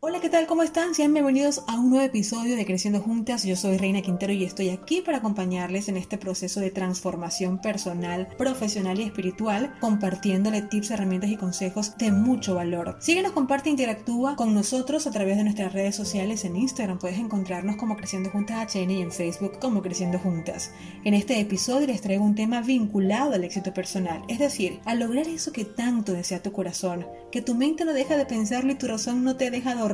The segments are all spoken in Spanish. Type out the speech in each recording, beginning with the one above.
Hola, ¿qué tal? ¿Cómo están? Sean bienvenidos a un nuevo episodio de Creciendo Juntas. Yo soy Reina Quintero y estoy aquí para acompañarles en este proceso de transformación personal, profesional y espiritual, compartiéndole tips, herramientas y consejos de mucho valor. Síguenos, comparte interactúa con nosotros a través de nuestras redes sociales. En Instagram puedes encontrarnos como Creciendo Juntas HN y en Facebook como Creciendo Juntas. En este episodio les traigo un tema vinculado al éxito personal, es decir, a lograr eso que tanto desea tu corazón, que tu mente no deja de pensarlo y tu razón no te deja dormir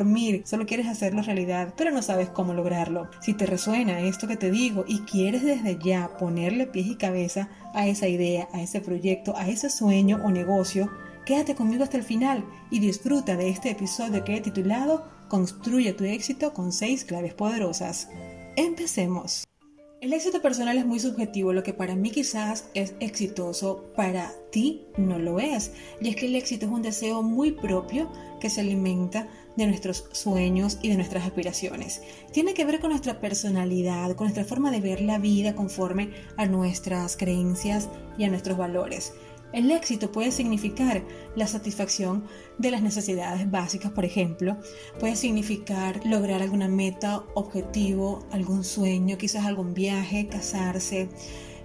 solo quieres hacerlo realidad, pero no sabes cómo lograrlo. Si te resuena esto que te digo y quieres desde ya ponerle pies y cabeza a esa idea, a ese proyecto, a ese sueño o negocio, quédate conmigo hasta el final y disfruta de este episodio que he titulado Construye tu éxito con seis claves poderosas. Empecemos. El éxito personal es muy subjetivo, lo que para mí quizás es exitoso, para ti no lo es. Y es que el éxito es un deseo muy propio que se alimenta de nuestros sueños y de nuestras aspiraciones. Tiene que ver con nuestra personalidad, con nuestra forma de ver la vida conforme a nuestras creencias y a nuestros valores. El éxito puede significar la satisfacción de las necesidades básicas, por ejemplo. Puede significar lograr alguna meta, objetivo, algún sueño, quizás algún viaje, casarse,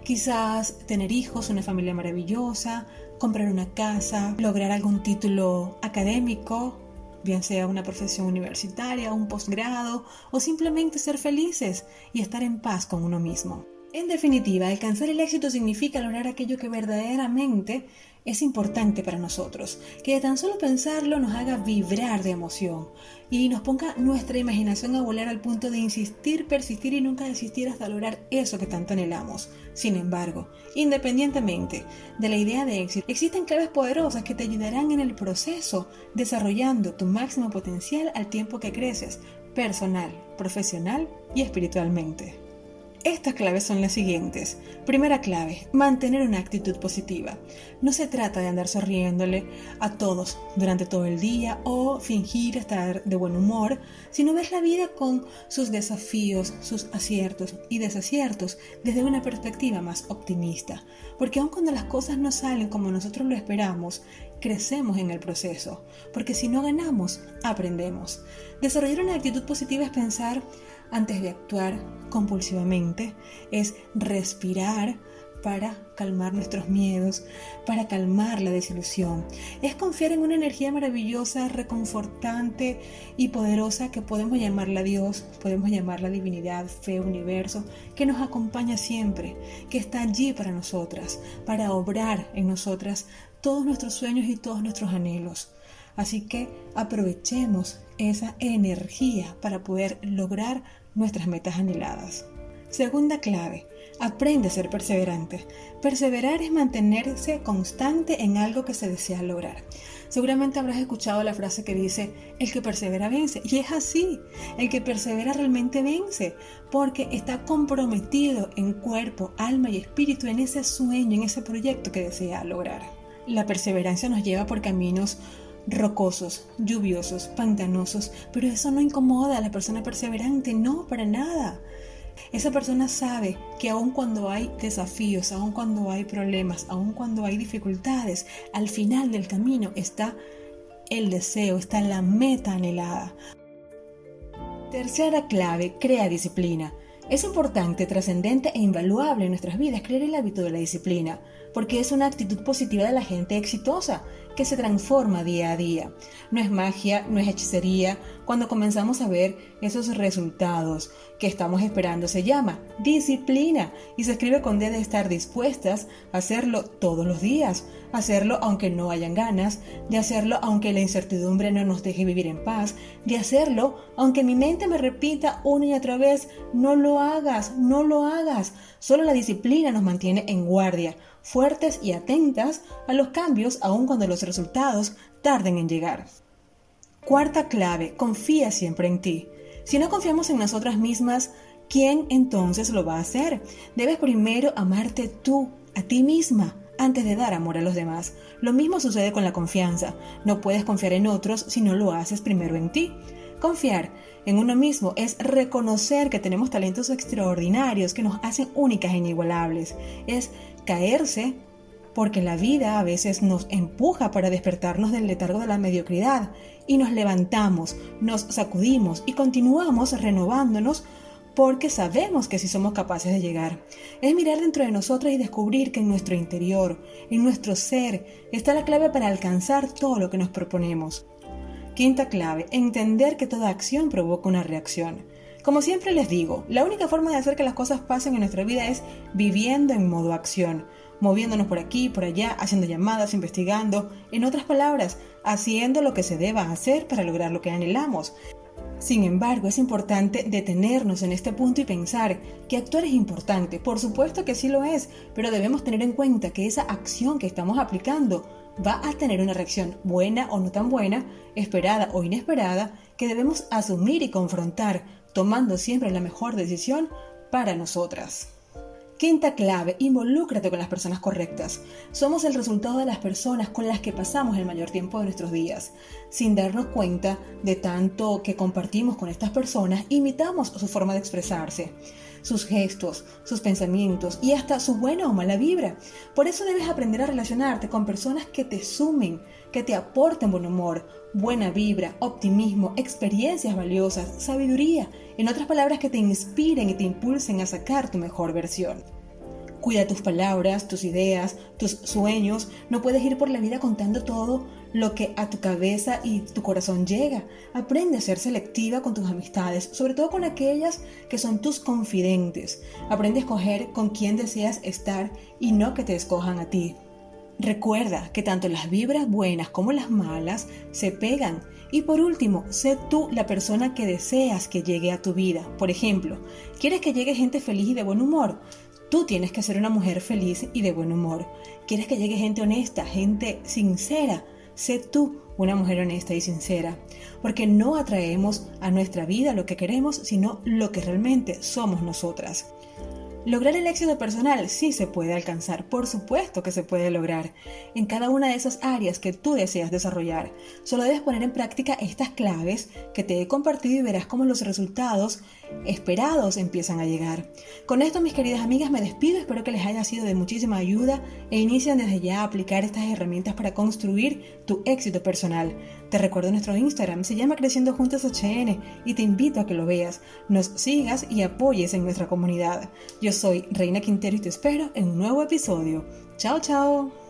quizás tener hijos, una familia maravillosa, comprar una casa, lograr algún título académico, bien sea una profesión universitaria, un posgrado o simplemente ser felices y estar en paz con uno mismo. En definitiva, alcanzar el éxito significa lograr aquello que verdaderamente es importante para nosotros, que de tan solo pensarlo nos haga vibrar de emoción y nos ponga nuestra imaginación a volar al punto de insistir, persistir y nunca desistir hasta lograr eso que tanto anhelamos. Sin embargo, independientemente de la idea de éxito, existen claves poderosas que te ayudarán en el proceso, desarrollando tu máximo potencial al tiempo que creces, personal, profesional y espiritualmente. Estas claves son las siguientes. Primera clave, mantener una actitud positiva. No se trata de andar sonriéndole a todos durante todo el día o fingir estar de buen humor, sino ver la vida con sus desafíos, sus aciertos y desaciertos desde una perspectiva más optimista. Porque aun cuando las cosas no salen como nosotros lo esperamos, crecemos en el proceso. Porque si no ganamos, aprendemos. Desarrollar una actitud positiva es pensar antes de actuar compulsivamente, es respirar para calmar nuestros miedos, para calmar la desilusión. Es confiar en una energía maravillosa, reconfortante y poderosa que podemos llamarla Dios, podemos llamarla divinidad, fe, universo, que nos acompaña siempre, que está allí para nosotras, para obrar en nosotras todos nuestros sueños y todos nuestros anhelos. Así que aprovechemos esa energía para poder lograr nuestras metas anheladas. Segunda clave, aprende a ser perseverante. Perseverar es mantenerse constante en algo que se desea lograr. Seguramente habrás escuchado la frase que dice, el que persevera vence. Y es así, el que persevera realmente vence, porque está comprometido en cuerpo, alma y espíritu en ese sueño, en ese proyecto que desea lograr. La perseverancia nos lleva por caminos rocosos, lluviosos, pantanosos, pero eso no incomoda a la persona perseverante, no, para nada. Esa persona sabe que aun cuando hay desafíos, aun cuando hay problemas, aun cuando hay dificultades, al final del camino está el deseo, está la meta anhelada. Tercera clave, crea disciplina. Es importante, trascendente e invaluable en nuestras vidas crear el hábito de la disciplina, porque es una actitud positiva de la gente exitosa que se transforma día a día. No es magia, no es hechicería. Cuando comenzamos a ver esos resultados que estamos esperando, se llama disciplina y se escribe con D de estar dispuestas a hacerlo todos los días, hacerlo aunque no hayan ganas, de hacerlo aunque la incertidumbre no nos deje vivir en paz, de hacerlo aunque mi mente me repita una y otra vez, no lo hagas, no lo hagas. Solo la disciplina nos mantiene en guardia fuertes y atentas a los cambios aun cuando los resultados tarden en llegar. Cuarta clave, confía siempre en ti. Si no confiamos en nosotras mismas, ¿quién entonces lo va a hacer? Debes primero amarte tú, a ti misma, antes de dar amor a los demás. Lo mismo sucede con la confianza. No puedes confiar en otros si no lo haces primero en ti. Confiar en uno mismo es reconocer que tenemos talentos extraordinarios que nos hacen únicas e inigualables. Es caerse porque la vida a veces nos empuja para despertarnos del letargo de la mediocridad y nos levantamos, nos sacudimos y continuamos renovándonos porque sabemos que sí somos capaces de llegar. Es mirar dentro de nosotros y descubrir que en nuestro interior, en nuestro ser, está la clave para alcanzar todo lo que nos proponemos. Quinta clave, entender que toda acción provoca una reacción. Como siempre les digo, la única forma de hacer que las cosas pasen en nuestra vida es viviendo en modo acción, moviéndonos por aquí, por allá, haciendo llamadas, investigando, en otras palabras, haciendo lo que se deba hacer para lograr lo que anhelamos. Sin embargo, es importante detenernos en este punto y pensar que actuar es importante. Por supuesto que sí lo es, pero debemos tener en cuenta que esa acción que estamos aplicando va a tener una reacción buena o no tan buena, esperada o inesperada, que debemos asumir y confrontar, tomando siempre la mejor decisión para nosotras. Quinta clave, involúcrate con las personas correctas. Somos el resultado de las personas con las que pasamos el mayor tiempo de nuestros días. Sin darnos cuenta de tanto que compartimos con estas personas, imitamos su forma de expresarse, sus gestos, sus pensamientos y hasta su buena o mala vibra. Por eso debes aprender a relacionarte con personas que te sumen, que te aporten buen humor, buena vibra, optimismo, experiencias valiosas, sabiduría, en otras palabras que te inspiren y te impulsen a sacar tu mejor versión. Cuida tus palabras, tus ideas, tus sueños. No puedes ir por la vida contando todo lo que a tu cabeza y tu corazón llega. Aprende a ser selectiva con tus amistades, sobre todo con aquellas que son tus confidentes. Aprende a escoger con quién deseas estar y no que te escojan a ti. Recuerda que tanto las vibras buenas como las malas se pegan. Y por último, sé tú la persona que deseas que llegue a tu vida. Por ejemplo, ¿quieres que llegue gente feliz y de buen humor? Tú tienes que ser una mujer feliz y de buen humor. ¿Quieres que llegue gente honesta, gente sincera? Sé tú una mujer honesta y sincera, porque no atraemos a nuestra vida lo que queremos, sino lo que realmente somos nosotras. Lograr el éxito personal sí se puede alcanzar, por supuesto que se puede lograr, en cada una de esas áreas que tú deseas desarrollar. Solo debes poner en práctica estas claves que te he compartido y verás cómo los resultados esperados empiezan a llegar. Con esto, mis queridas amigas, me despido, espero que les haya sido de muchísima ayuda e inician desde ya a aplicar estas herramientas para construir tu éxito personal. Te recuerdo nuestro Instagram, se llama Creciendo Juntas HN y te invito a que lo veas, nos sigas y apoyes en nuestra comunidad. Yo soy Reina Quintero y te espero en un nuevo episodio. Chao, chao.